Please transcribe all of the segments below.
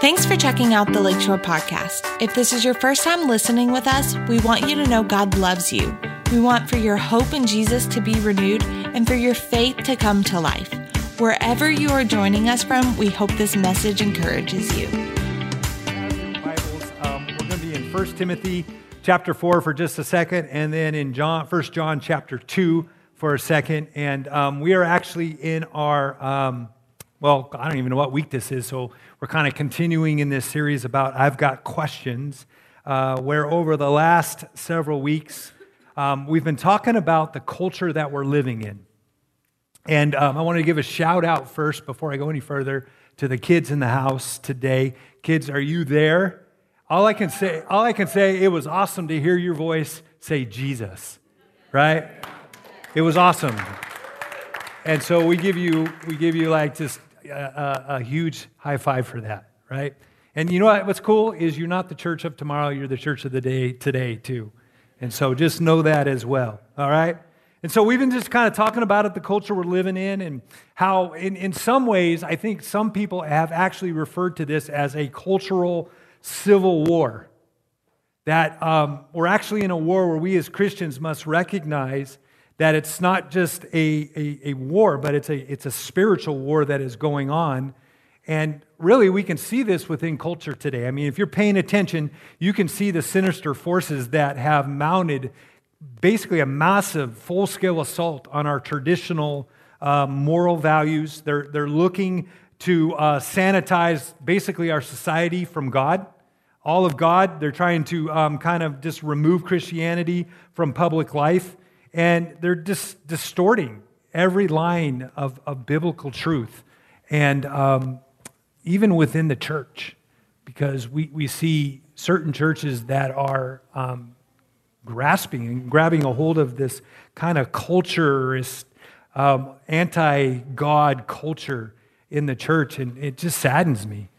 Thanks for checking out the Lakeshore Podcast. If this is your first time listening with us, we want you to know God loves you. We want for your hope in Jesus to be renewed and for your faith to come to life. Wherever you are joining us from, we hope this message encourages you. Um, we're going to be in 1 Timothy chapter 4 for just a second, and then in John, 1 John chapter 2 for a second. And um, we are actually in our, um, well, I don't even know what week this is, so we're kind of continuing in this series about I've Got Questions, uh, where over the last several weeks, um, we've been talking about the culture that we're living in. And um, I want to give a shout out first before I go any further to the kids in the house today. Kids, are you there? All I can say, all I can say, it was awesome to hear your voice say Jesus, right? It was awesome. And so we give you, we give you like just a, a, huge high five for that, right? And you know what, what's cool is you're not the church of tomorrow, you're the church of the day today too. And so just know that as well, all right? And so we've been just kind of talking about it, the culture we're living in, and how, in, in some ways, I think some people have actually referred to this as a cultural civil war. That um, we're actually in a war where we as Christians must recognize that it's not just a, a, a war, but it's a, it's a spiritual war that is going on. And really, we can see this within culture today. I mean, if you're paying attention, you can see the sinister forces that have mounted basically a massive full scale assault on our traditional uh, moral values. They're, they're looking to uh, sanitize basically our society from God, all of God. They're trying to um, kind of just remove Christianity from public life, and they're just distorting every line of, of biblical truth. And um, even within the church, because we, we see certain churches that are um, grasping and grabbing a hold of this kind of culturist, um, anti God culture in the church, and it just saddens me.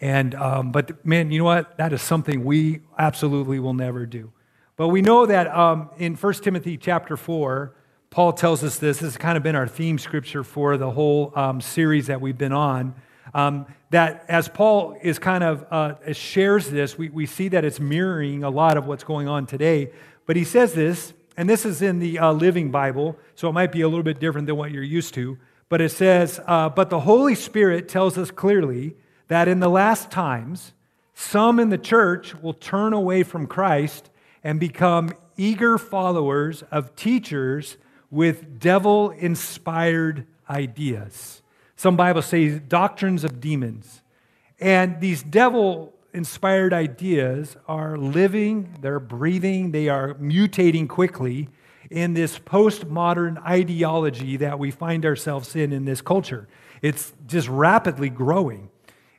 And, um, but man, you know what? That is something we absolutely will never do. But we know that um, in 1 Timothy chapter 4, Paul tells us this. This has kind of been our theme scripture for the whole um, series that we've been on. Um, that as Paul is kind of uh, shares this, we, we see that it's mirroring a lot of what's going on today. But he says this, and this is in the uh, Living Bible, so it might be a little bit different than what you're used to. But it says, uh, But the Holy Spirit tells us clearly that in the last times, some in the church will turn away from Christ and become eager followers of teachers with devil inspired ideas. Some Bibles say doctrines of demons. And these devil inspired ideas are living, they're breathing, they are mutating quickly in this postmodern ideology that we find ourselves in in this culture. It's just rapidly growing.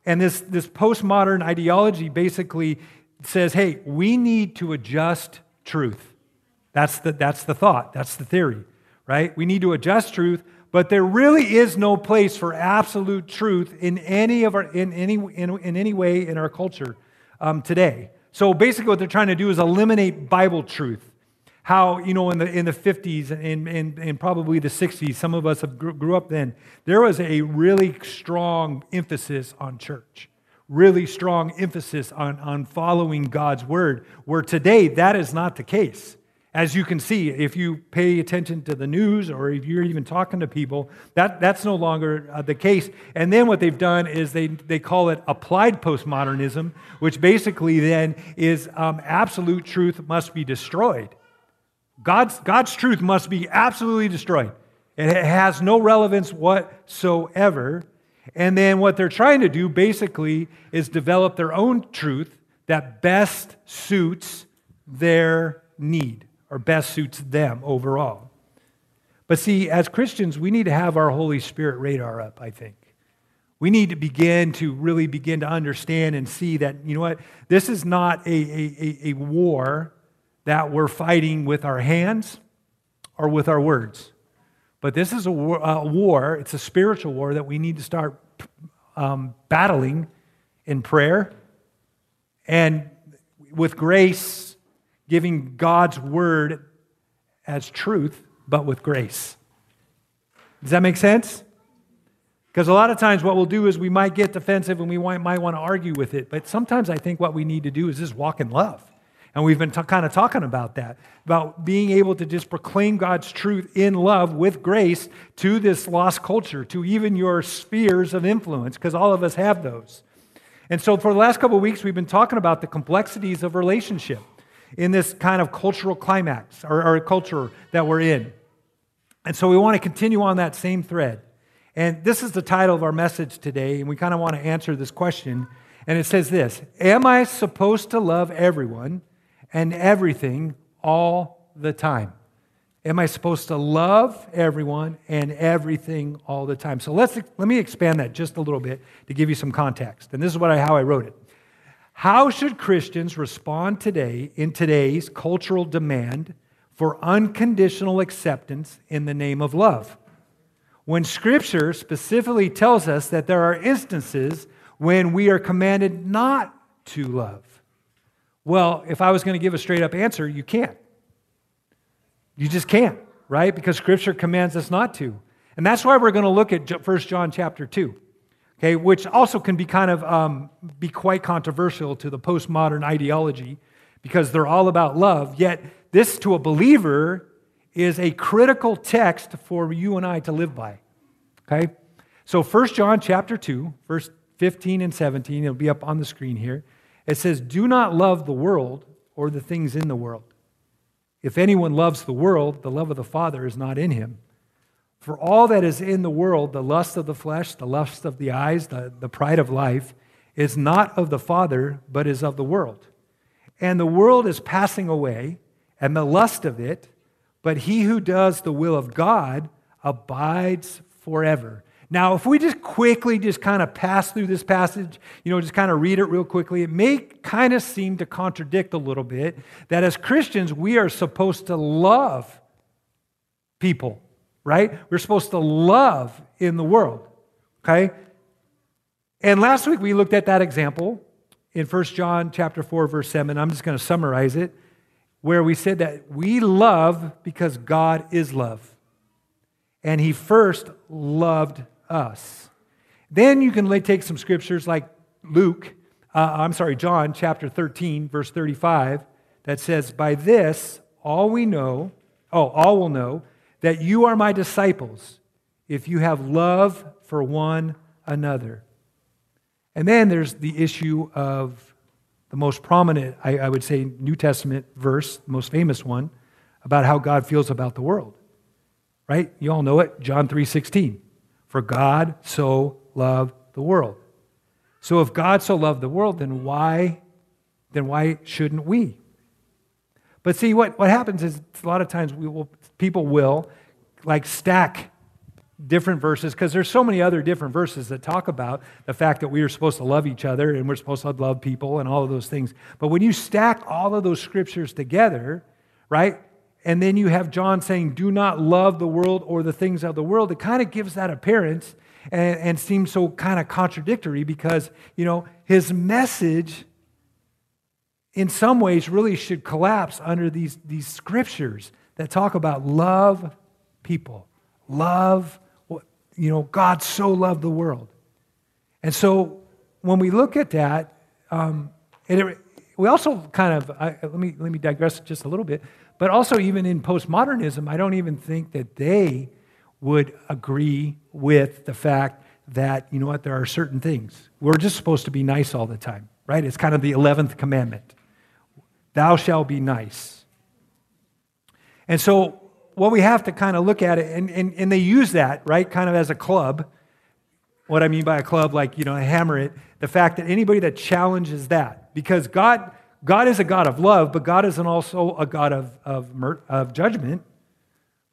And this, this postmodern ideology basically says, hey, we need to adjust truth. That's the, that's the thought, that's the theory, right? We need to adjust truth, but there really is no place for absolute truth in any, of our, in any, in, in any way in our culture um, today. So basically, what they're trying to do is eliminate Bible truth. How, you know, in the, in the 50s and, and, and probably the 60s, some of us have grew, grew up then, there was a really strong emphasis on church really strong emphasis on, on following God's word, where today that is not the case. As you can see, if you pay attention to the news or if you're even talking to people, that, that's no longer uh, the case. And then what they've done is they, they call it applied postmodernism, which basically then is um, absolute truth must be destroyed. God's, God's truth must be absolutely destroyed. It has no relevance whatsoever. And then what they're trying to do basically is develop their own truth that best suits their need or best suits them overall. But see, as Christians, we need to have our Holy Spirit radar up, I think. We need to begin to really begin to understand and see that, you know what, this is not a, a, a war that we're fighting with our hands or with our words. But this is a war, a war, it's a spiritual war that we need to start um, battling in prayer and with grace giving God's word as truth, but with grace. Does that make sense? Because a lot of times what we'll do is we might get defensive and we might, might want to argue with it. But sometimes I think what we need to do is just walk in love. And we've been t- kind of talking about that, about being able to just proclaim God's truth in love with grace to this lost culture, to even your spheres of influence, because all of us have those. And so for the last couple of weeks, we've been talking about the complexities of relationship in this kind of cultural climax or, or culture that we're in. And so we want to continue on that same thread. And this is the title of our message today, and we kind of want to answer this question. And it says this Am I supposed to love everyone and everything all the time? Am I supposed to love everyone and everything all the time? So let's, let me expand that just a little bit to give you some context. And this is what I, how I wrote it. How should Christians respond today in today's cultural demand for unconditional acceptance in the name of love? when Scripture specifically tells us that there are instances when we are commanded not to love? Well, if I was going to give a straight up answer, you can't. You just can't, right? Because Scripture commands us not to. And that's why we're going to look at 1 John chapter 2, okay, which also can be kind of um, be quite controversial to the postmodern ideology because they're all about love. Yet, this to a believer is a critical text for you and I to live by. Okay? So 1 John chapter 2, verse 15 and 17, it'll be up on the screen here. It says, Do not love the world or the things in the world. If anyone loves the world, the love of the Father is not in him. For all that is in the world, the lust of the flesh, the lust of the eyes, the, the pride of life, is not of the Father, but is of the world. And the world is passing away, and the lust of it, but he who does the will of God abides forever. Now, if we just quickly just kind of pass through this passage, you know, just kind of read it real quickly, it may kind of seem to contradict a little bit that as Christians, we are supposed to love people, right? We're supposed to love in the world, okay? And last week we looked at that example in 1 John chapter 4 verse 7. I'm just going to summarize it where we said that we love because God is love. And he first loved us. Then you can take some scriptures like Luke, uh, I'm sorry, John chapter 13, verse 35, that says, By this all we know, oh, all will know that you are my disciples if you have love for one another. And then there's the issue of the most prominent, I, I would say, New Testament verse, the most famous one, about how God feels about the world. Right? You all know it, John 3:16. For God so loved the world. So if God so loved the world, then why then why shouldn't we? But see what, what happens is a lot of times we will, people will like stack different verses because there's so many other different verses that talk about the fact that we are supposed to love each other and we're supposed to love people and all of those things. But when you stack all of those scriptures together, right? And then you have John saying, Do not love the world or the things of the world. It kind of gives that appearance and, and seems so kind of contradictory because, you know, his message in some ways really should collapse under these, these scriptures that talk about love people, love you know, God so loved the world. And so when we look at that, um, it, we also kind of, I, let, me, let me digress just a little bit, but also even in postmodernism, I don't even think that they would agree with the fact that, you know what, there are certain things. We're just supposed to be nice all the time, right? It's kind of the 11th commandment Thou shalt be nice. And so what we have to kind of look at it, and, and, and they use that, right, kind of as a club. What I mean by a club, like, you know, hammer it, the fact that anybody that challenges that, because God, God is a God of love, but God isn't also a God of, of, of judgment.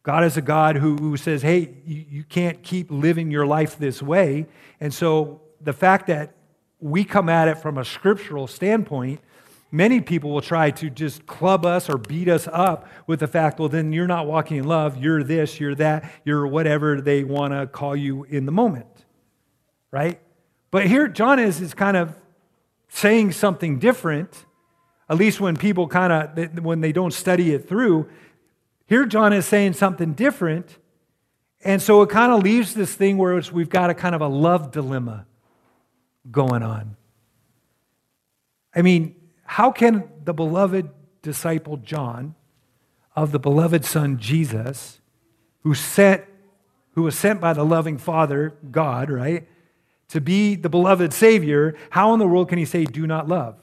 God is a God who, who says, hey, you, you can't keep living your life this way. And so the fact that we come at it from a scriptural standpoint Many people will try to just club us or beat us up with the fact, well, then you're not walking in love. You're this, you're that, you're whatever they want to call you in the moment. Right? But here, John is, is kind of saying something different, at least when people kind of, when they don't study it through. Here, John is saying something different. And so it kind of leaves this thing where we've got a kind of a love dilemma going on. I mean, how can the beloved disciple John of the beloved son Jesus, who sent who was sent by the loving Father, God, right, to be the beloved Savior, how in the world can he say, do not love?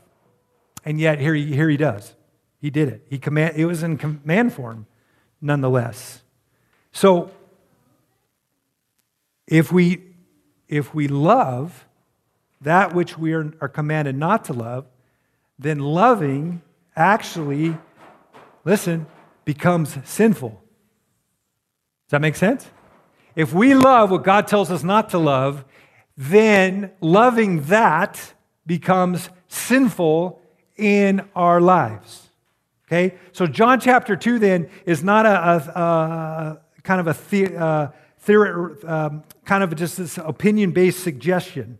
And yet here he, here he does. He did it. He command, it was in command form, nonetheless. So if we if we love that which we are, are commanded not to love, then loving actually, listen, becomes sinful. Does that make sense? If we love what God tells us not to love, then loving that becomes sinful in our lives. Okay? So, John chapter 2 then is not a, a, a kind of a the, uh, theory, um, kind of just this opinion based suggestion,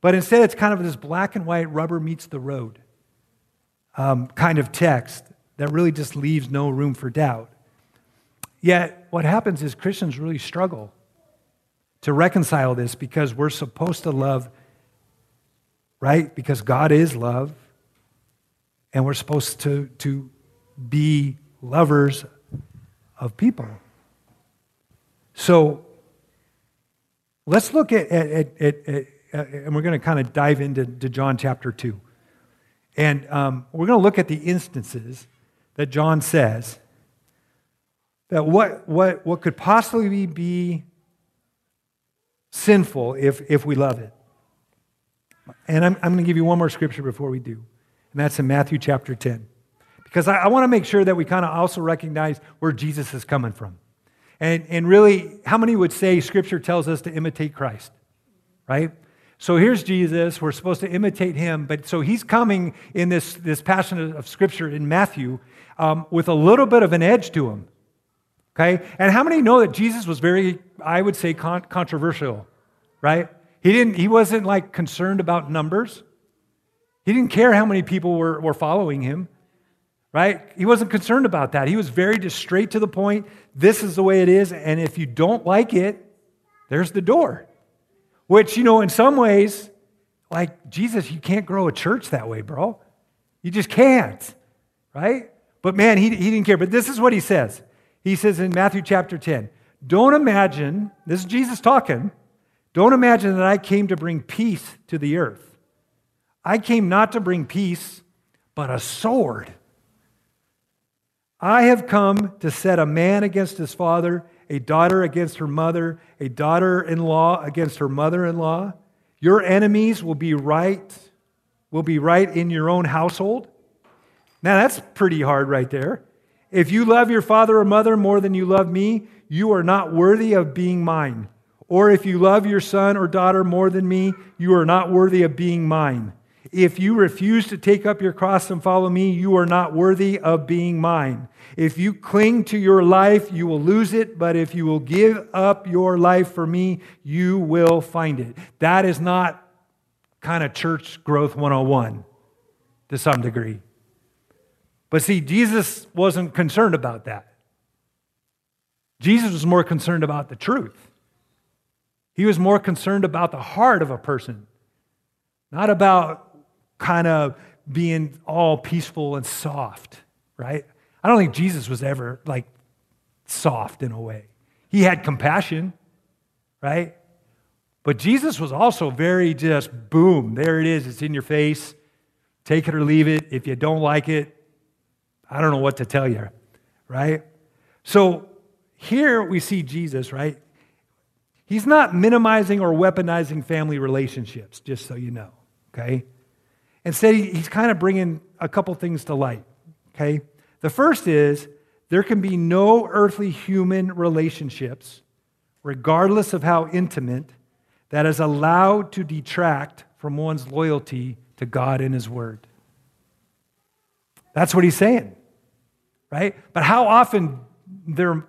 but instead it's kind of this black and white rubber meets the road um, kind of text that really just leaves no room for doubt. Yet, what happens is Christians really struggle to reconcile this because we're supposed to love, right? Because God is love, and we're supposed to, to be lovers of people. So, let's look at, at, at, at and we're going to kind of dive into John chapter 2. And um, we're going to look at the instances that John says that what, what, what could possibly be sinful if, if we love it. And I'm, I'm going to give you one more scripture before we do, and that's in Matthew chapter 10. Because I, I want to make sure that we kind of also recognize where Jesus is coming from. And, and really, how many would say scripture tells us to imitate Christ? Right? So here's Jesus. We're supposed to imitate him. But so he's coming in this, this passion of scripture in Matthew um, with a little bit of an edge to him. Okay? And how many know that Jesus was very, I would say, con- controversial, right? He, didn't, he wasn't like concerned about numbers. He didn't care how many people were, were following him, right? He wasn't concerned about that. He was very just straight to the point. This is the way it is. And if you don't like it, there's the door. Which, you know, in some ways, like Jesus, you can't grow a church that way, bro. You just can't, right? But man, he, he didn't care. But this is what he says he says in Matthew chapter 10, don't imagine, this is Jesus talking, don't imagine that I came to bring peace to the earth. I came not to bring peace, but a sword. I have come to set a man against his father, a daughter against her mother, a daughter in law against her mother in law. Your enemies will be right, will be right in your own household. Now that's pretty hard right there. If you love your father or mother more than you love me, you are not worthy of being mine. Or if you love your son or daughter more than me, you are not worthy of being mine. If you refuse to take up your cross and follow me, you are not worthy of being mine. If you cling to your life, you will lose it, but if you will give up your life for me, you will find it. That is not kind of church growth 101 to some degree. But see, Jesus wasn't concerned about that. Jesus was more concerned about the truth. He was more concerned about the heart of a person, not about kind of being all peaceful and soft, right? I don't think Jesus was ever like soft in a way. He had compassion, right? But Jesus was also very just boom, there it is, it's in your face. Take it or leave it. If you don't like it, I don't know what to tell you, right? So here we see Jesus, right? He's not minimizing or weaponizing family relationships, just so you know, okay? Instead, he's kind of bringing a couple things to light, okay? The first is there can be no earthly human relationships, regardless of how intimate, that is allowed to detract from one's loyalty to God and His Word. That's what he's saying right? But how often there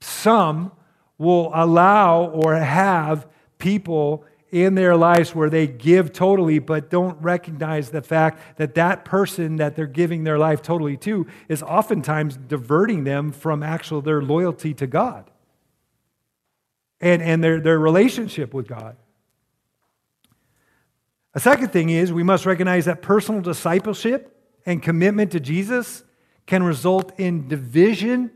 some will allow or have people in their lives where they give totally but don't recognize the fact that that person that they're giving their life totally to is oftentimes diverting them from actual their loyalty to God. and, and their, their relationship with God. A second thing is we must recognize that personal discipleship and commitment to Jesus can result in division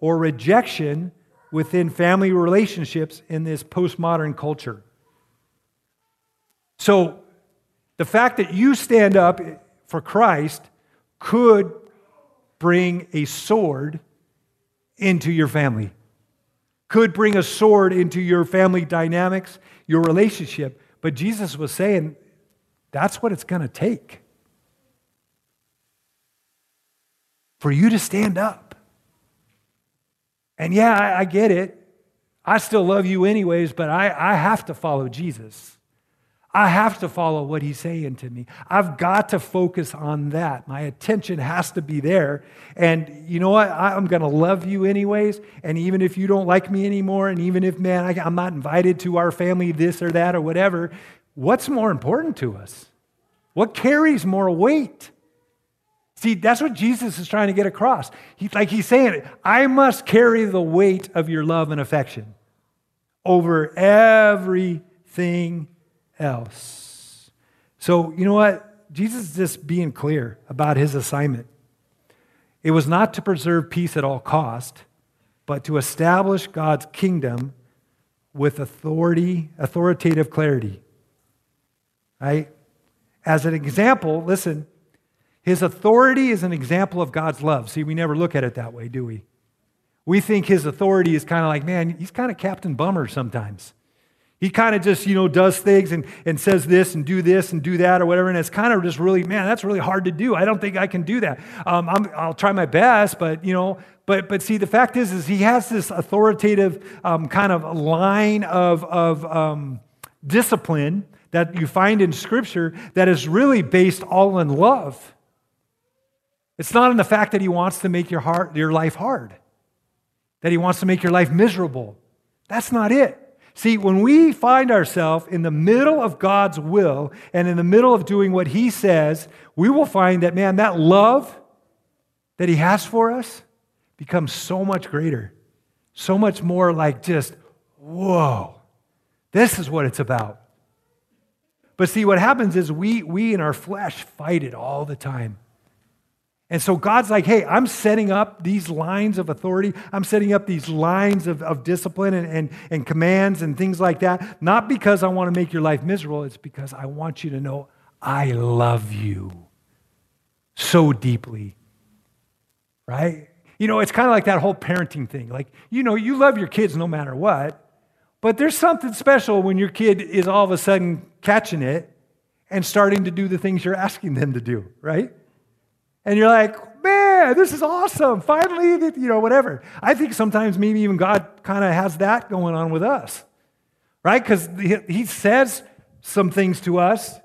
or rejection within family relationships in this postmodern culture. So, the fact that you stand up for Christ could bring a sword into your family, could bring a sword into your family dynamics, your relationship. But Jesus was saying that's what it's going to take for you to stand up. And yeah, I, I, get it. I still love you anyways, but I, I have to follow Jesus. I have to follow what he's saying to me. I've got to focus on that. My attention has to be there. And you know what? I'm going to love you anyways. And even if you don't like me anymore, and even if, man, I'm not invited to our family, this or that or whatever, what's more important to us? What carries more weight? See, that's what Jesus is trying to get across. He's like he's saying, I must carry the weight of your love and affection over everything else. So, you know what? Jesus is just being clear about his assignment. It was not to preserve peace at all cost, but to establish God's kingdom with authority, authoritative clarity. Right? As an example, listen, his authority is an example of God's love. See, we never look at it that way, do we? We think his authority is kind of like, man, he's kind of Captain Bummer sometimes. He kind of just, you know, does things and, and says this and do this and do that or whatever. And it's kind of just really, man, that's really hard to do. I don't think I can do that. Um, i will try my best, but, you know, but, but see, the fact is, is he has this authoritative um, kind of line of, of um, discipline that you find in Scripture that is really based all in love. It's not in the fact that he wants to make your, heart, your life hard, that he wants to make your life miserable. That's not it. See, when we find ourselves in the middle of God's will and in the middle of doing what He says, we will find that, man, that love that He has for us becomes so much greater, so much more like just, whoa, this is what it's about. But see, what happens is we, we in our flesh fight it all the time. And so God's like, hey, I'm setting up these lines of authority. I'm setting up these lines of, of discipline and, and, and commands and things like that, not because I want to make your life miserable. It's because I want you to know I love you so deeply. Right? You know, it's kind of like that whole parenting thing. Like, you know, you love your kids no matter what, but there's something special when your kid is all of a sudden catching it and starting to do the things you're asking them to do, right? And you're like, man, this is awesome. Finally, you know, whatever. I think sometimes maybe even God kind of has that going on with us, right? Because he says some things to us,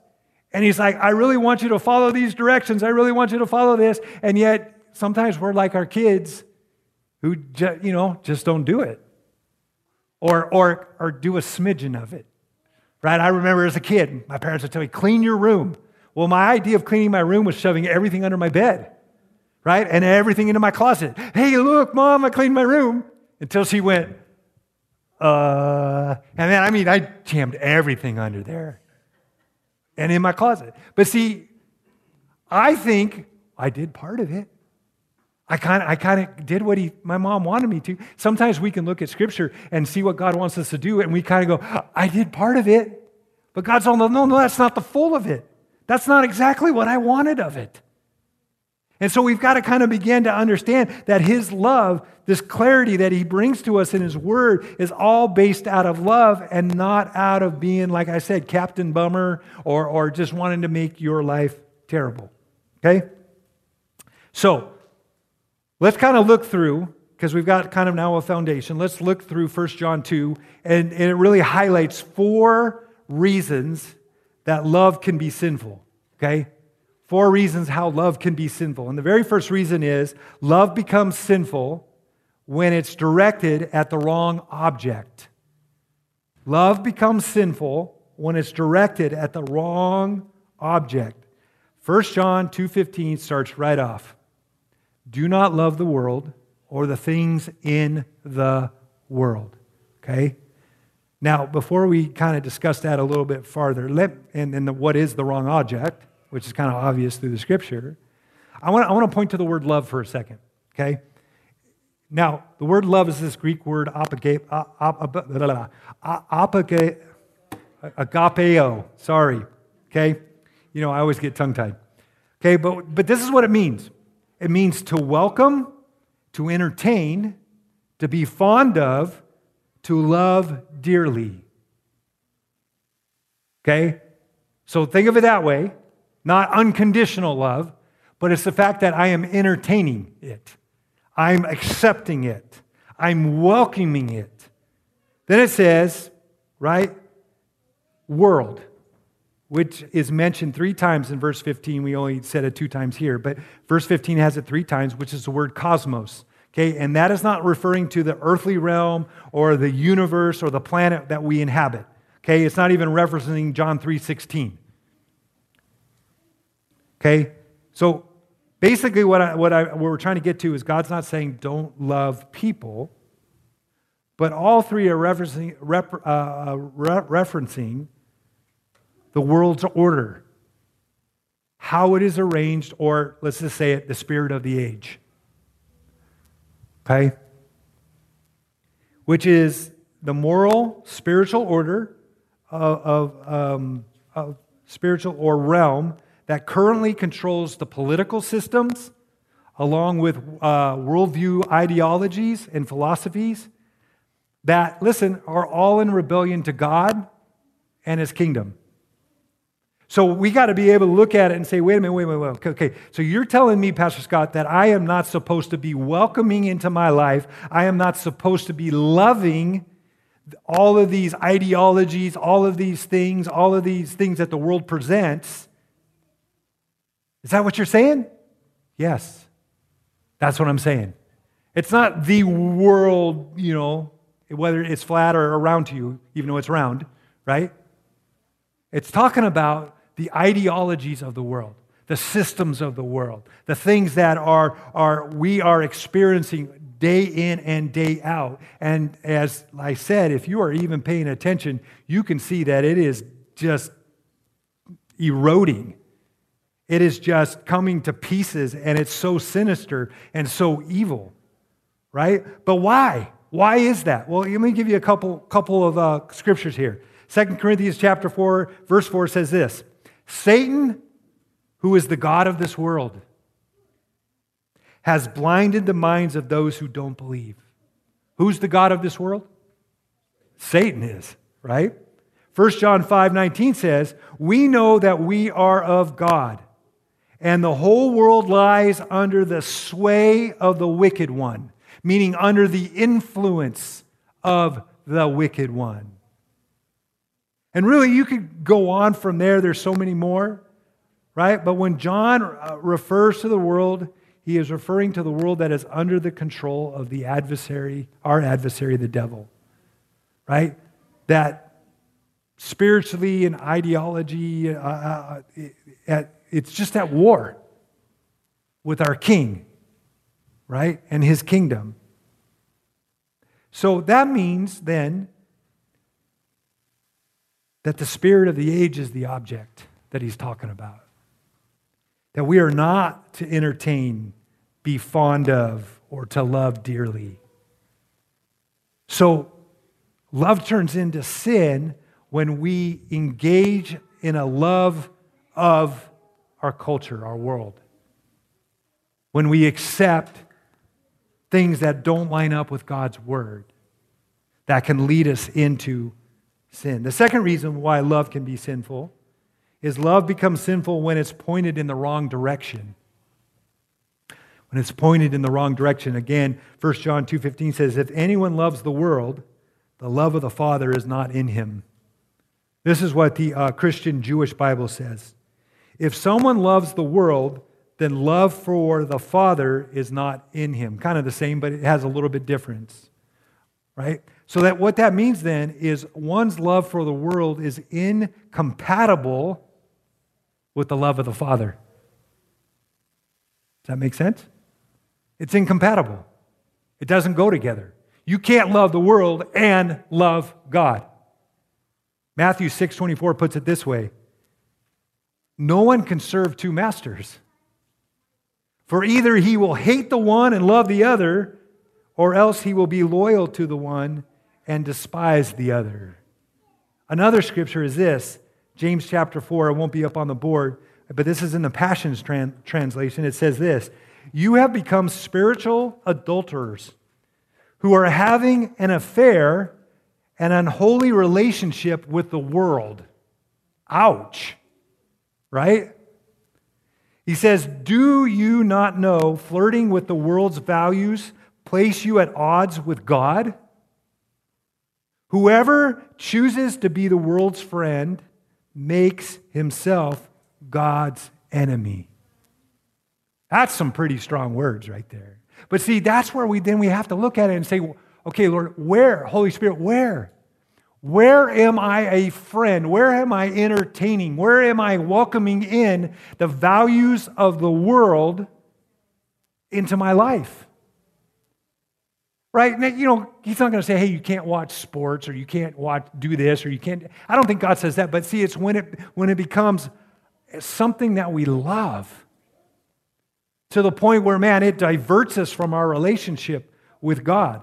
and he's like, I really want you to follow these directions. I really want you to follow this. And yet, sometimes we're like our kids who, you know, just don't do it or, or, or do a smidgen of it, right? I remember as a kid, my parents would tell me, clean your room. Well, my idea of cleaning my room was shoving everything under my bed, right? And everything into my closet. Hey, look, mom, I cleaned my room. Until she went, uh, and then, I mean, I jammed everything under there and in my closet. But see, I think I did part of it. I kind of I kind of did what he, my mom wanted me to. Sometimes we can look at scripture and see what God wants us to do, and we kind of go, I did part of it. But God's all, no, no, that's not the full of it. That's not exactly what I wanted of it. And so we've got to kind of begin to understand that His love, this clarity that He brings to us in His Word, is all based out of love and not out of being, like I said, Captain Bummer or, or just wanting to make your life terrible. Okay? So let's kind of look through, because we've got kind of now a foundation. Let's look through 1 John 2, and, and it really highlights four reasons that love can be sinful, okay? Four reasons how love can be sinful. And the very first reason is love becomes sinful when it's directed at the wrong object. Love becomes sinful when it's directed at the wrong object. 1 John 2:15 starts right off. Do not love the world or the things in the world. Okay? Now, before we kind of discuss that a little bit farther, let, and, and the, what is the wrong object, which is kind of obvious through the scripture, I want, I want to point to the word love for a second, okay? Now, the word love is this Greek word agapeo, sorry, okay? You know, I always get tongue tied. Okay, but, but this is what it means it means to welcome, to entertain, to be fond of, to love dearly. Okay? So think of it that way not unconditional love, but it's the fact that I am entertaining it, I'm accepting it, I'm welcoming it. Then it says, right? World, which is mentioned three times in verse 15. We only said it two times here, but verse 15 has it three times, which is the word cosmos. Okay, and that is not referring to the earthly realm or the universe or the planet that we inhabit. Okay, it's not even referencing John 3:16. Okay, so basically, what, I, what, I, what we're trying to get to is God's not saying don't love people, but all three are referencing, rep, uh, uh re- referencing the world's order, how it is arranged, or let's just say it, the spirit of the age okay? Which is the moral, spiritual order of, of, um, of spiritual or realm that currently controls the political systems, along with uh, worldview ideologies and philosophies that, listen, are all in rebellion to God and His kingdom. So we got to be able to look at it and say, wait a minute, wait a minute, wait, okay, okay. So you're telling me, Pastor Scott, that I am not supposed to be welcoming into my life. I am not supposed to be loving all of these ideologies, all of these things, all of these things that the world presents. Is that what you're saying? Yes. That's what I'm saying. It's not the world, you know, whether it's flat or around to you, even though it's round, right? It's talking about the ideologies of the world, the systems of the world, the things that are, are we are experiencing day in and day out. And as I said, if you are even paying attention, you can see that it is just eroding. It is just coming to pieces, and it's so sinister and so evil, right? But why? Why is that? Well, let me give you a couple, couple of uh, scriptures here. Second Corinthians chapter 4, verse 4 says this Satan, who is the God of this world, has blinded the minds of those who don't believe. Who's the God of this world? Satan is, right? 1 John 5 19 says, We know that we are of God, and the whole world lies under the sway of the wicked one, meaning under the influence of the wicked one. And really, you could go on from there. There's so many more, right? But when John uh, refers to the world, he is referring to the world that is under the control of the adversary, our adversary, the devil, right? That spiritually and ideology, uh, uh, it, it's just at war with our king, right? And his kingdom. So that means then that the spirit of the age is the object that he's talking about. That we are not to entertain, be fond of, or to love dearly. So, love turns into sin when we engage in a love of our culture, our world. When we accept things that don't line up with God's word, that can lead us into sin. The second reason why love can be sinful is love becomes sinful when it's pointed in the wrong direction. When it's pointed in the wrong direction. Again, 1 John 2:15 says if anyone loves the world, the love of the Father is not in him. This is what the uh, Christian Jewish Bible says. If someone loves the world, then love for the Father is not in him. Kind of the same, but it has a little bit difference. Right? So that what that means then is one's love for the world is incompatible with the love of the Father. Does that make sense? It's incompatible. It doesn't go together. You can't love the world and love God. Matthew 6:24 puts it this way. No one can serve two masters. For either he will hate the one and love the other, or else he will be loyal to the one and despise the other. Another scripture is this James chapter 4, it won't be up on the board, but this is in the Passions tran- translation. It says this You have become spiritual adulterers who are having an affair, and an unholy relationship with the world. Ouch. Right? He says, Do you not know flirting with the world's values place you at odds with God? Whoever chooses to be the world's friend makes himself God's enemy. That's some pretty strong words right there. But see, that's where we then we have to look at it and say, okay, Lord, where, Holy Spirit, where? Where am I a friend? Where am I entertaining? Where am I welcoming in the values of the world into my life? Right? You know, he's not going to say, hey, you can't watch sports or you can't watch, do this or you can't. I don't think God says that, but see, it's when it, when it becomes something that we love to the point where, man, it diverts us from our relationship with God.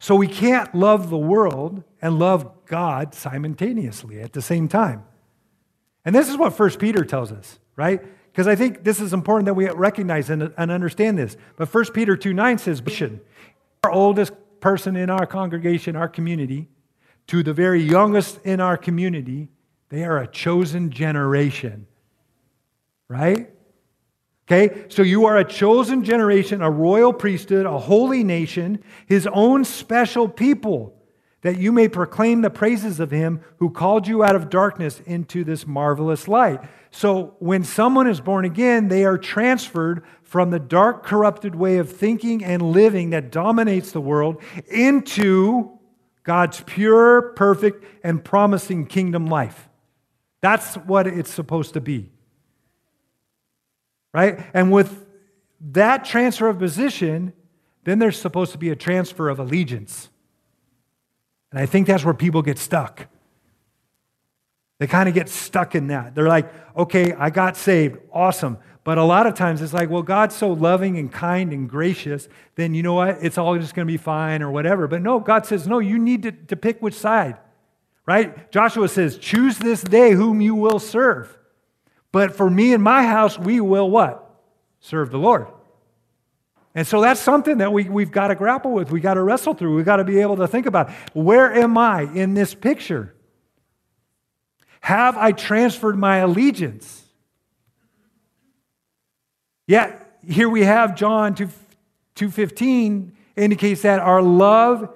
So we can't love the world and love God simultaneously at the same time. And this is what First Peter tells us, right? Because I think this is important that we recognize and, and understand this. But First Peter 2 9 says, Our oldest person in our congregation, our community, to the very youngest in our community, they are a chosen generation, right? Okay, so you are a chosen generation, a royal priesthood, a holy nation, his own special people, that you may proclaim the praises of him who called you out of darkness into this marvelous light. So when someone is born again, they are transferred from the dark, corrupted way of thinking and living that dominates the world into God's pure, perfect, and promising kingdom life. That's what it's supposed to be right? And with that transfer of position, then there's supposed to be a transfer of allegiance. And I think that's where people get stuck. They kind of get stuck in that. They're like, okay, I got saved. Awesome. But a lot of times it's like, well, God's so loving and kind and gracious, then you know what? It's all just going to be fine or whatever. But no, God says, no, you need to, to pick which side, right? Joshua says, choose this day whom you will serve. But for me and my house, we will what? Serve the Lord. And so that's something that we, we've got to grapple with. We've got to wrestle through. We've got to be able to think about where am I in this picture? Have I transferred my allegiance? Yet, here we have John 2, 2.15 indicates that our love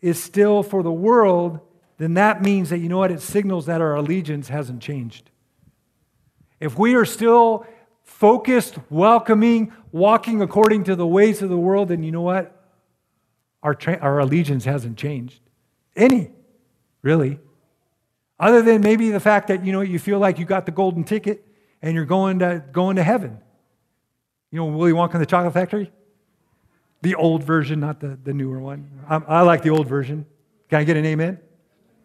is still for the world, then that means that, you know what, it signals that our allegiance hasn't changed. If we are still focused, welcoming, walking according to the ways of the world, And you know what? Our, tra- our allegiance hasn't changed. Any, really. Other than maybe the fact that, you know, you feel like you got the golden ticket and you're going to, going to heaven. You know, Willy Wonka and the Chocolate Factory? The old version, not the, the newer one. I, I like the old version. Can I get an amen?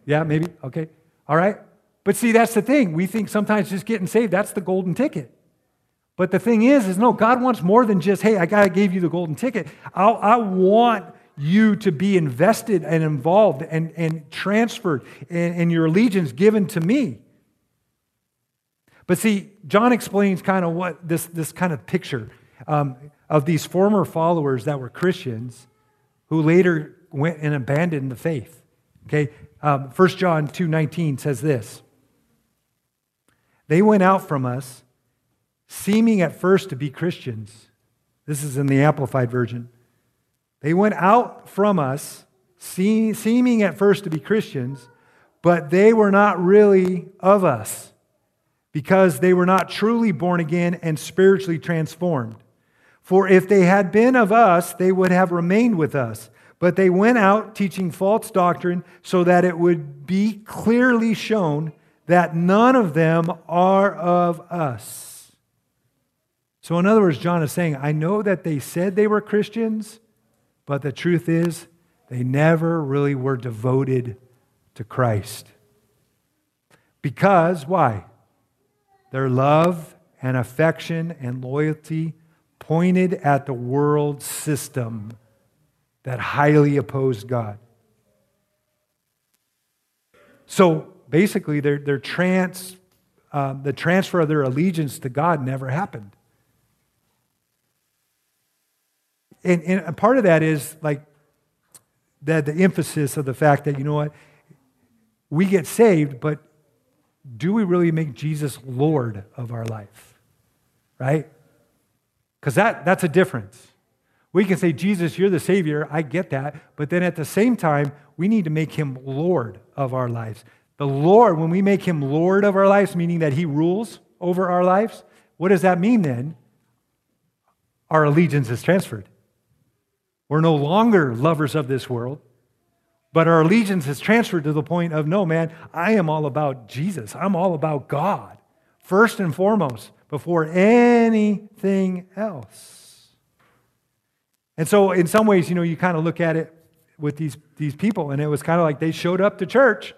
Yeah, maybe? Okay. All right. But see, that's the thing. We think sometimes just getting saved, that's the golden ticket. But the thing is, is no, God wants more than just, hey, I gotta you the golden ticket. I, I want you to be invested and involved and, and transferred and, and your allegiance given to me. But see, John explains kind of what this, this kind of picture um, of these former followers that were Christians who later went and abandoned the faith. Okay, um, 1 John 2.19 says this. They went out from us, seeming at first to be Christians. This is in the Amplified Version. They went out from us, seeming at first to be Christians, but they were not really of us because they were not truly born again and spiritually transformed. For if they had been of us, they would have remained with us. But they went out teaching false doctrine so that it would be clearly shown that none of them are of us. So, in other words, John is saying, I know that they said they were Christians, but the truth is, they never really were devoted to Christ. Because, why? Their love and affection and loyalty pointed at the world system that highly opposed God. So basically, their, their trans, uh, the transfer of their allegiance to God never happened. And, and part of that is like that the emphasis of the fact that, you know what, we get saved, but do we really make Jesus Lord of our life? Right? Because that, that's a difference. We can say, Jesus, you're the Savior. I get that. But then at the same time, we need to make him Lord of our lives. The Lord, when we make him Lord of our lives, meaning that he rules over our lives, what does that mean then? Our allegiance is transferred. We're no longer lovers of this world. But our allegiance has transferred to the point of no, man, I am all about Jesus. I'm all about God, first and foremost, before anything else. And so, in some ways, you know, you kind of look at it with these, these people, and it was kind of like they showed up to church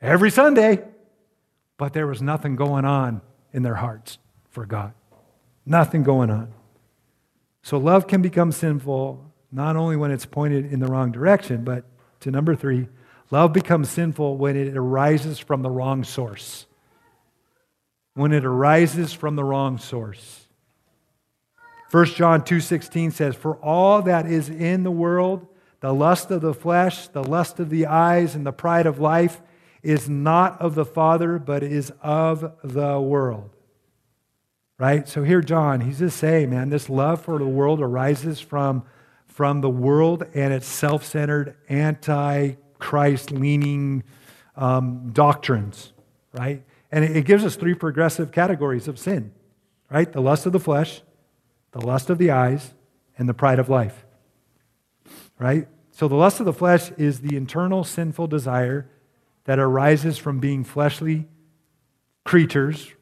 every Sunday, but there was nothing going on in their hearts for God. Nothing going on. So, love can become sinful not only when it's pointed in the wrong direction, but to number three, love becomes sinful when it arises from the wrong source. When it arises from the wrong source. 1 John 2:16 says, "For all that is in the world, the lust of the flesh, the lust of the eyes, and the pride of life, is not of the Father, but is of the world." Right? So here John, he's just saying, man, this love for the world arises from from the world and its self centered, anti Christ leaning um, doctrines, right? And it gives us three progressive categories of sin, right? The lust of the flesh, the lust of the eyes, and the pride of life, right? So the lust of the flesh is the internal sinful desire that arises from being fleshly creatures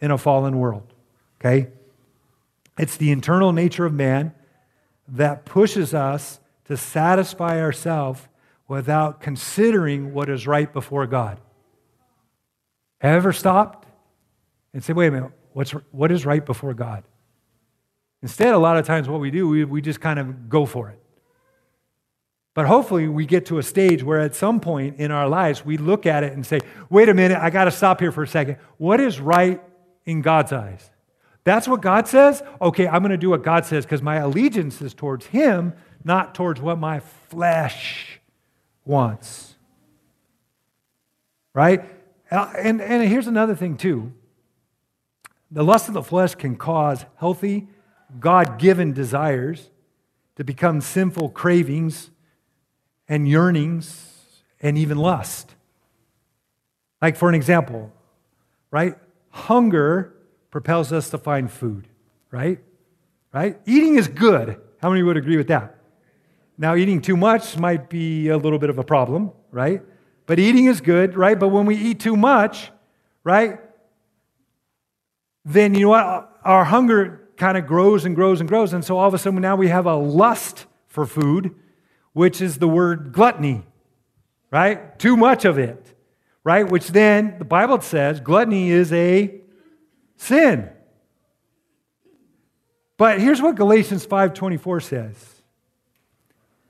in a fallen world, okay? It's the internal nature of man that pushes us to satisfy ourselves without considering what is right before God. Have ever stopped and say, wait a minute, what's, what is right before God? Instead, a lot of times what we do, we, we just kind of go for it. But hopefully, we get to a stage where at some point in our lives, we look at it and say, wait a minute, I got to stop here for a second. What is right in God's eyes? That's what God says? Okay, I'm going to do what God says because my allegiance is towards Him, not towards what my flesh wants. Right? Uh, and, and here's another thing, too. The lust of the flesh can cause healthy, God given desires to become sinful cravings and yearnings and even lust. Like, for an example, right? Hunger propels us to find food, right? Right? Eating is good. How many would agree with that? Now, eating too much might be a little bit of a problem, right? But eating is good, right? But when we eat too much, right? Then you know what? Our hunger kind of grows and grows and grows. And so all of a sudden now we have a lust for food, which is the word gluttony, right? Too much of it, right? Which then the Bible says gluttony is a sin. But here's what Galatians 5:24 says.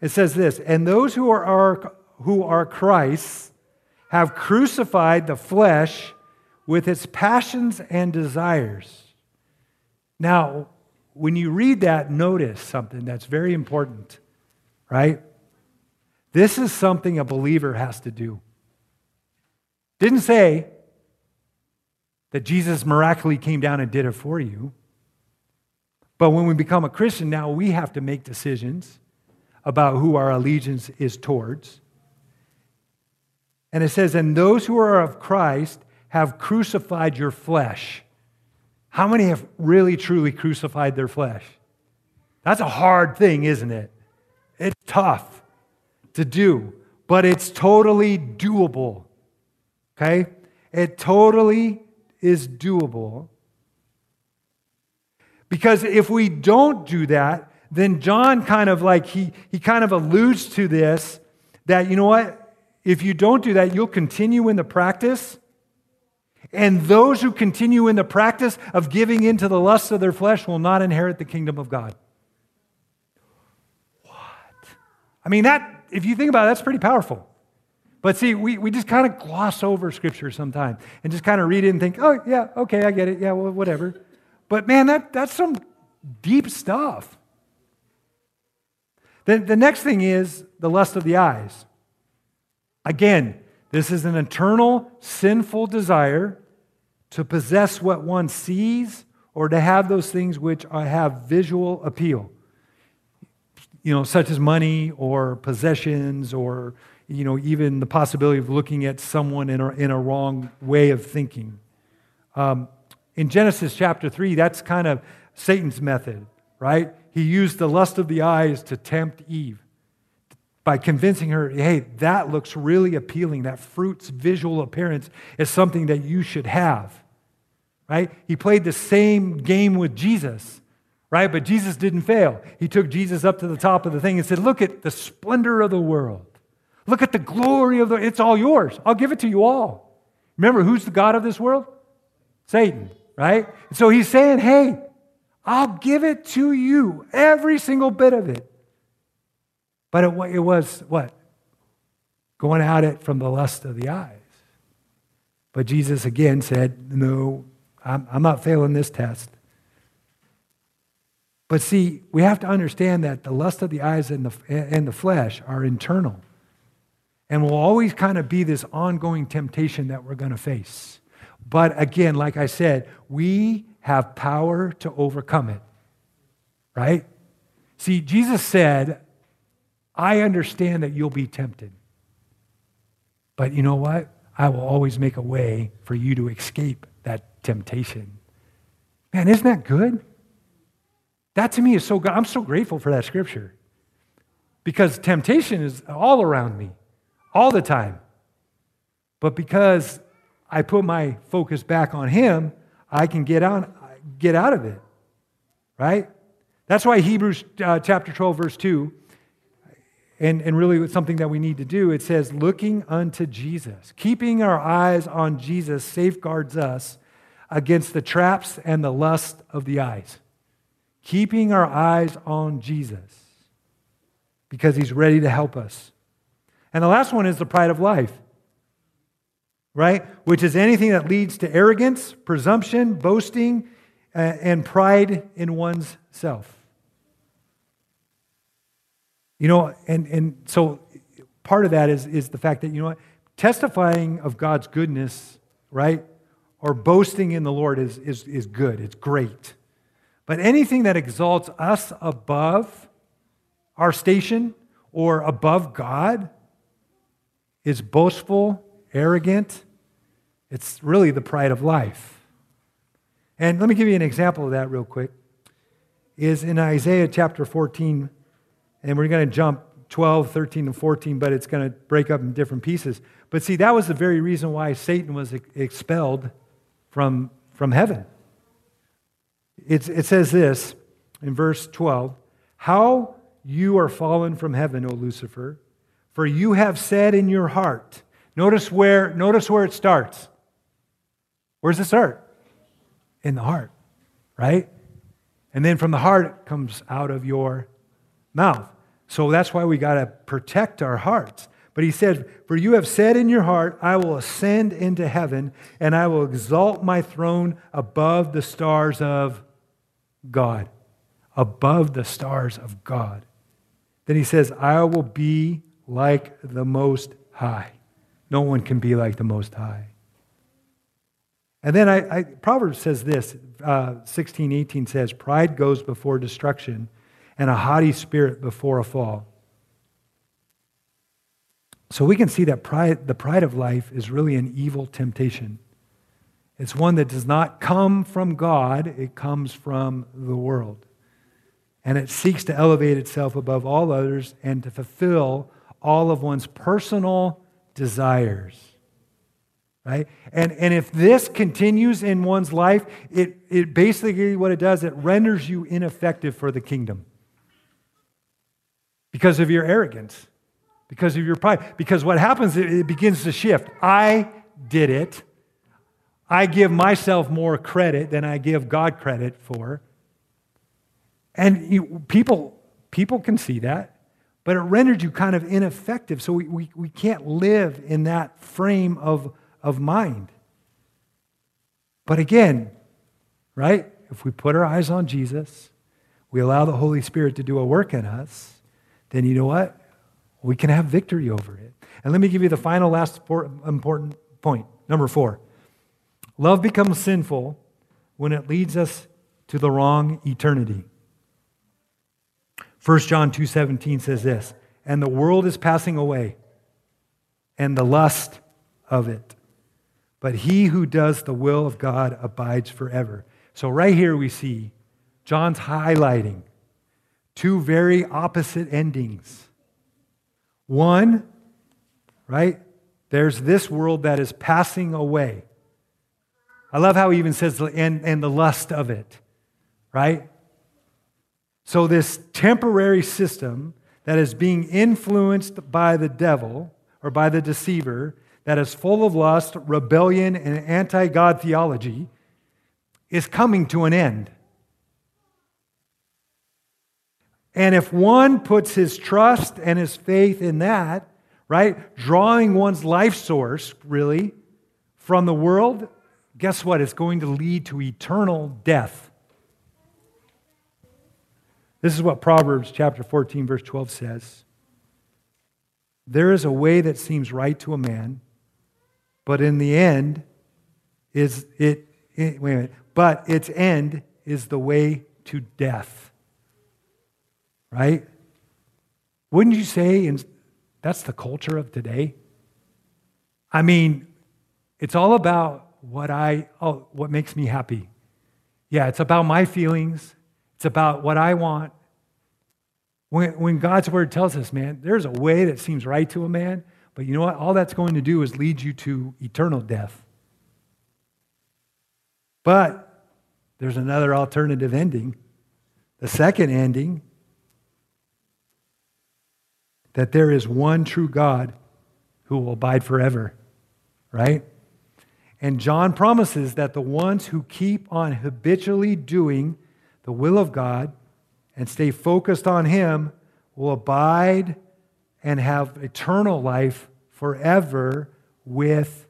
It says this, and those who are, who are Christ's have crucified the flesh with its passions and desires. Now, when you read that, notice something that's very important, right? This is something a believer has to do. Didn't say that Jesus miraculously came down and did it for you. But when we become a Christian, now we have to make decisions about who our allegiance is towards. And it says, And those who are of Christ have crucified your flesh. How many have really, truly crucified their flesh? That's a hard thing, isn't it? It's tough to do, but it's totally doable. Okay? It totally is doable. Because if we don't do that, then John kind of like, he, he kind of alludes to this that, you know what? if you don't do that, you'll continue in the practice. And those who continue in the practice of giving into the lusts of their flesh will not inherit the kingdom of God. What? I mean, that, if you think about it, that's pretty powerful. But see, we, we just kind of gloss over scripture sometimes and just kind of read it and think, oh, yeah, okay, I get it. Yeah, well, whatever. But man, that, that's some deep stuff. The, the next thing is the lust of the eyes. Again, this is an eternal sinful desire to possess what one sees or to have those things which have visual appeal. You know, such as money or possessions or, you know, even the possibility of looking at someone in a, in a wrong way of thinking. Um, in Genesis chapter 3, that's kind of Satan's method, right? He used the lust of the eyes to tempt Eve by convincing her, hey, that looks really appealing. That fruit's visual appearance is something that you should have, right? He played the same game with Jesus, right? But Jesus didn't fail. He took Jesus up to the top of the thing and said, look at the splendor of the world. Look at the glory of the, it's all yours. I'll give it to you all. Remember, who's the God of this world? Satan, right? So he's saying, hey, I'll give it to you, every single bit of it. But it, it was what? Going at it from the lust of the eyes. But Jesus again said, No, I'm, I'm not failing this test. But see, we have to understand that the lust of the eyes and the, and the flesh are internal and will always kind of be this ongoing temptation that we're going to face. But again, like I said, we have power to overcome it, right? See, Jesus said, I understand that you'll be tempted. But you know what? I will always make a way for you to escape that temptation. Man, isn't that good? That to me is so good. I'm so grateful for that scripture because temptation is all around me, all the time. But because I put my focus back on Him, I can get out, get out of it, right? That's why Hebrews uh, chapter 12, verse 2 and, and really something that we need to do. It says, looking unto Jesus. Keeping our eyes on Jesus safeguards us against the traps and the lust of the eyes. Keeping our eyes on Jesus because he's ready to help us. And the last one is the pride of life, right? Which is anything that leads to arrogance, presumption, boasting, and pride in one's self. You know, and, and so part of that is, is the fact that, you know what, testifying of God's goodness, right, or boasting in the Lord is, is, is good, it's great. But anything that exalts us above our station or above God is boastful, arrogant. It's really the pride of life. And let me give you an example of that real quick. Is in Isaiah chapter 14, and we're going to jump 12, 13, and 14, but it's going to break up in different pieces. But see, that was the very reason why Satan was expelled from, from heaven. It's, it says this in verse 12 How you are fallen from heaven, O Lucifer, for you have said in your heart. Notice where, notice where it starts. Where's it start? In the heart, right? And then from the heart, it comes out of your mouth. So that's why we got to protect our hearts. But he said, For you have said in your heart, I will ascend into heaven, and I will exalt my throne above the stars of God. Above the stars of God. Then he says, I will be like the Most High. No one can be like the Most High. And then I, I, Proverbs says this, uh, 16, 18 says, Pride goes before destruction, and a haughty spirit before a fall. So we can see that pride, the pride of life is really an evil temptation. It's one that does not come from God, it comes from the world. And it seeks to elevate itself above all others and to fulfill all of one's personal desires. Right? And, and if this continues in one's life, it, it basically what it does, it renders you ineffective for the kingdom because of your arrogance, because of your pride. Because what happens, it begins to shift. I did it. I give myself more credit than I give God credit for. And you, people, people can see that, but it rendered you kind of ineffective. So we, we, we can't live in that frame of, of mind. But again, right? If we put our eyes on Jesus, we allow the Holy Spirit to do a work in us, then you know what? We can have victory over it. And let me give you the final, last important point. Number four love becomes sinful when it leads us to the wrong eternity. 1 John 2:17 says this, "And the world is passing away, and the lust of it. But he who does the will of God abides forever." So right here we see John's highlighting two very opposite endings. One, right? There's this world that is passing away. I love how he even says, and, and the lust of it, right? So, this temporary system that is being influenced by the devil or by the deceiver, that is full of lust, rebellion, and anti God theology, is coming to an end. And if one puts his trust and his faith in that, right, drawing one's life source, really, from the world, guess what? It's going to lead to eternal death. This is what Proverbs chapter 14, verse 12 says. There is a way that seems right to a man, but in the end is it, it wait a minute, but its end is the way to death. Right? Wouldn't you say in, that's the culture of today? I mean, it's all about what I oh, what makes me happy. Yeah, it's about my feelings. It's about what I want. When, when God's word tells us, man, there's a way that seems right to a man, but you know what? All that's going to do is lead you to eternal death. But there's another alternative ending. The second ending that there is one true God who will abide forever, right? And John promises that the ones who keep on habitually doing the will of God and stay focused on Him will abide and have eternal life forever with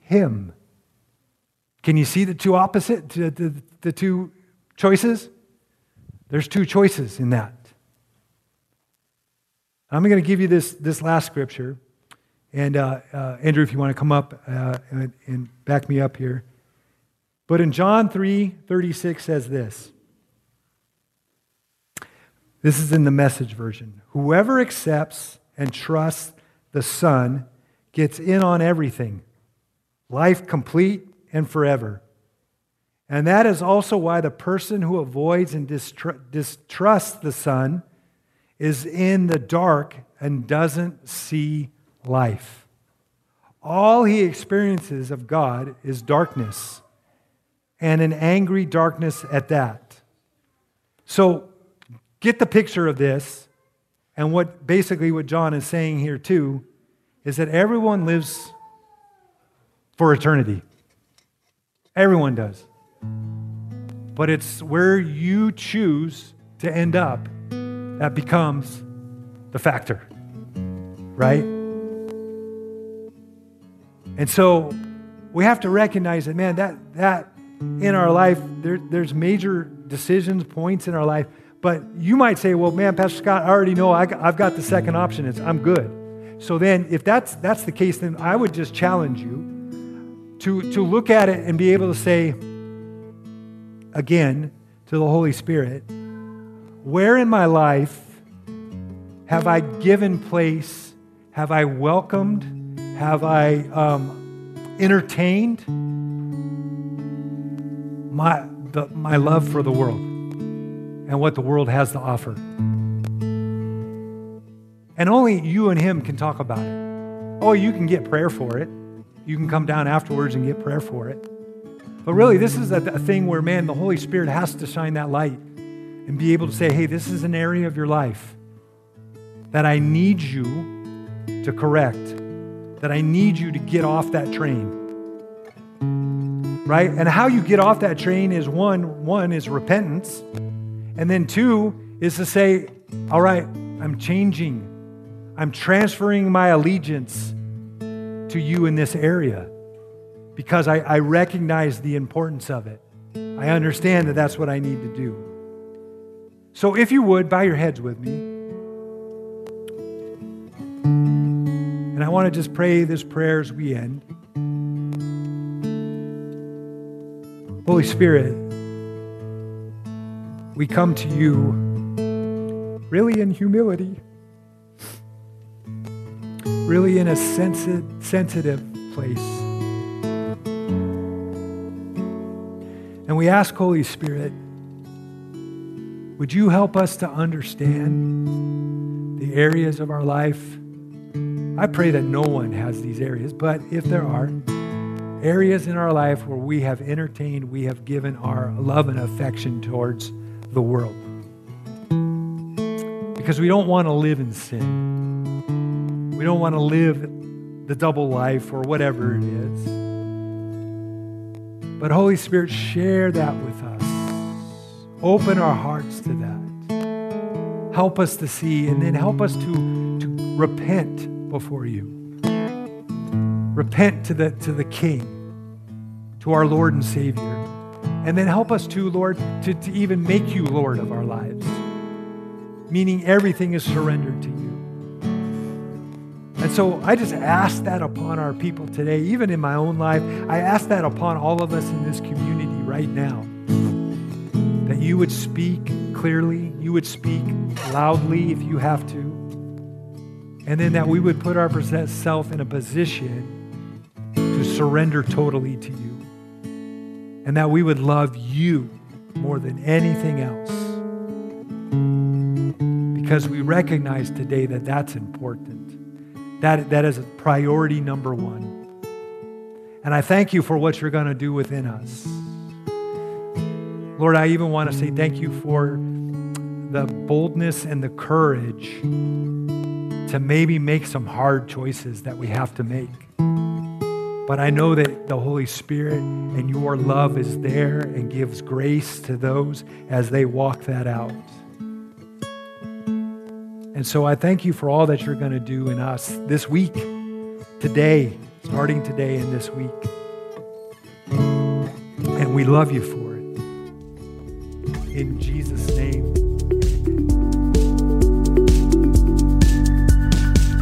Him. Can you see the two opposite, the, the, the two choices? There's two choices in that. I'm going to give you this, this last scripture. And uh, uh, Andrew, if you want to come up uh, and, and back me up here. But in John 3 36 says this this is in the message version. Whoever accepts and trusts the Son gets in on everything, life complete and forever. And that is also why the person who avoids and distrusts the Son is in the dark and doesn't see life. All he experiences of God is darkness, and an angry darkness at that. So, get the picture of this. And what basically what John is saying here too is that everyone lives for eternity. Everyone does. But it's where you choose to end up that becomes the factor. Right? And so we have to recognize that, man, that, that in our life, there, there's major decisions, points in our life but you might say, well, man, Pastor Scott, I already know I, have got the second option. It's I'm good. So then, if that's, that's the case, then I would just challenge you to, to look at it and be able to say, again, to the Holy Spirit, where in my life have I given place? Have I welcomed? Have I um, entertained my, the, my love for the world? And what the world has to offer. And only you and Him can talk about it. Oh, you can get prayer for it. You can come down afterwards and get prayer for it. But really, this is a, a thing where, man, the Holy Spirit has to shine that light and be able to say, hey, this is an area of your life that I need you to correct, that I need you to get off that train. Right? And how you get off that train is one, one is repentance. And then two is to say, all right, I'm changing. I'm transferring my allegiance to you in this area because I, I recognize the importance of it. I understand that that's what I need to do. So, if you would, bow your heads with me. And I want to just pray this prayer as we end. Holy Spirit, we come to you really in humility, really in a sensi- sensitive place. And we ask, Holy Spirit, would you help us to understand the areas of our life? I pray that no one has these areas, but if there are, areas in our life where we have entertained, we have given our love and affection towards the world. Because we don't want to live in sin. We don't want to live the double life or whatever it is. But Holy Spirit, share that with us. Open our hearts to that. Help us to see and then help us to, to repent before you. Repent to the, to the King, to our Lord and Savior. And then help us to, Lord, to, to even make you Lord of our lives, meaning everything is surrendered to you. And so I just ask that upon our people today, even in my own life. I ask that upon all of us in this community right now that you would speak clearly, you would speak loudly if you have to, and then that we would put ourselves self in a position to surrender totally to you, and that we would love you more than anything else. Because we recognize today that that's important. That, that is priority number one. And I thank you for what you're going to do within us. Lord, I even want to say thank you for the boldness and the courage to maybe make some hard choices that we have to make. But I know that the Holy Spirit and your love is there and gives grace to those as they walk that out. And so I thank you for all that you're going to do in us this week, today, starting today and this week. And we love you for it in Jesus' name.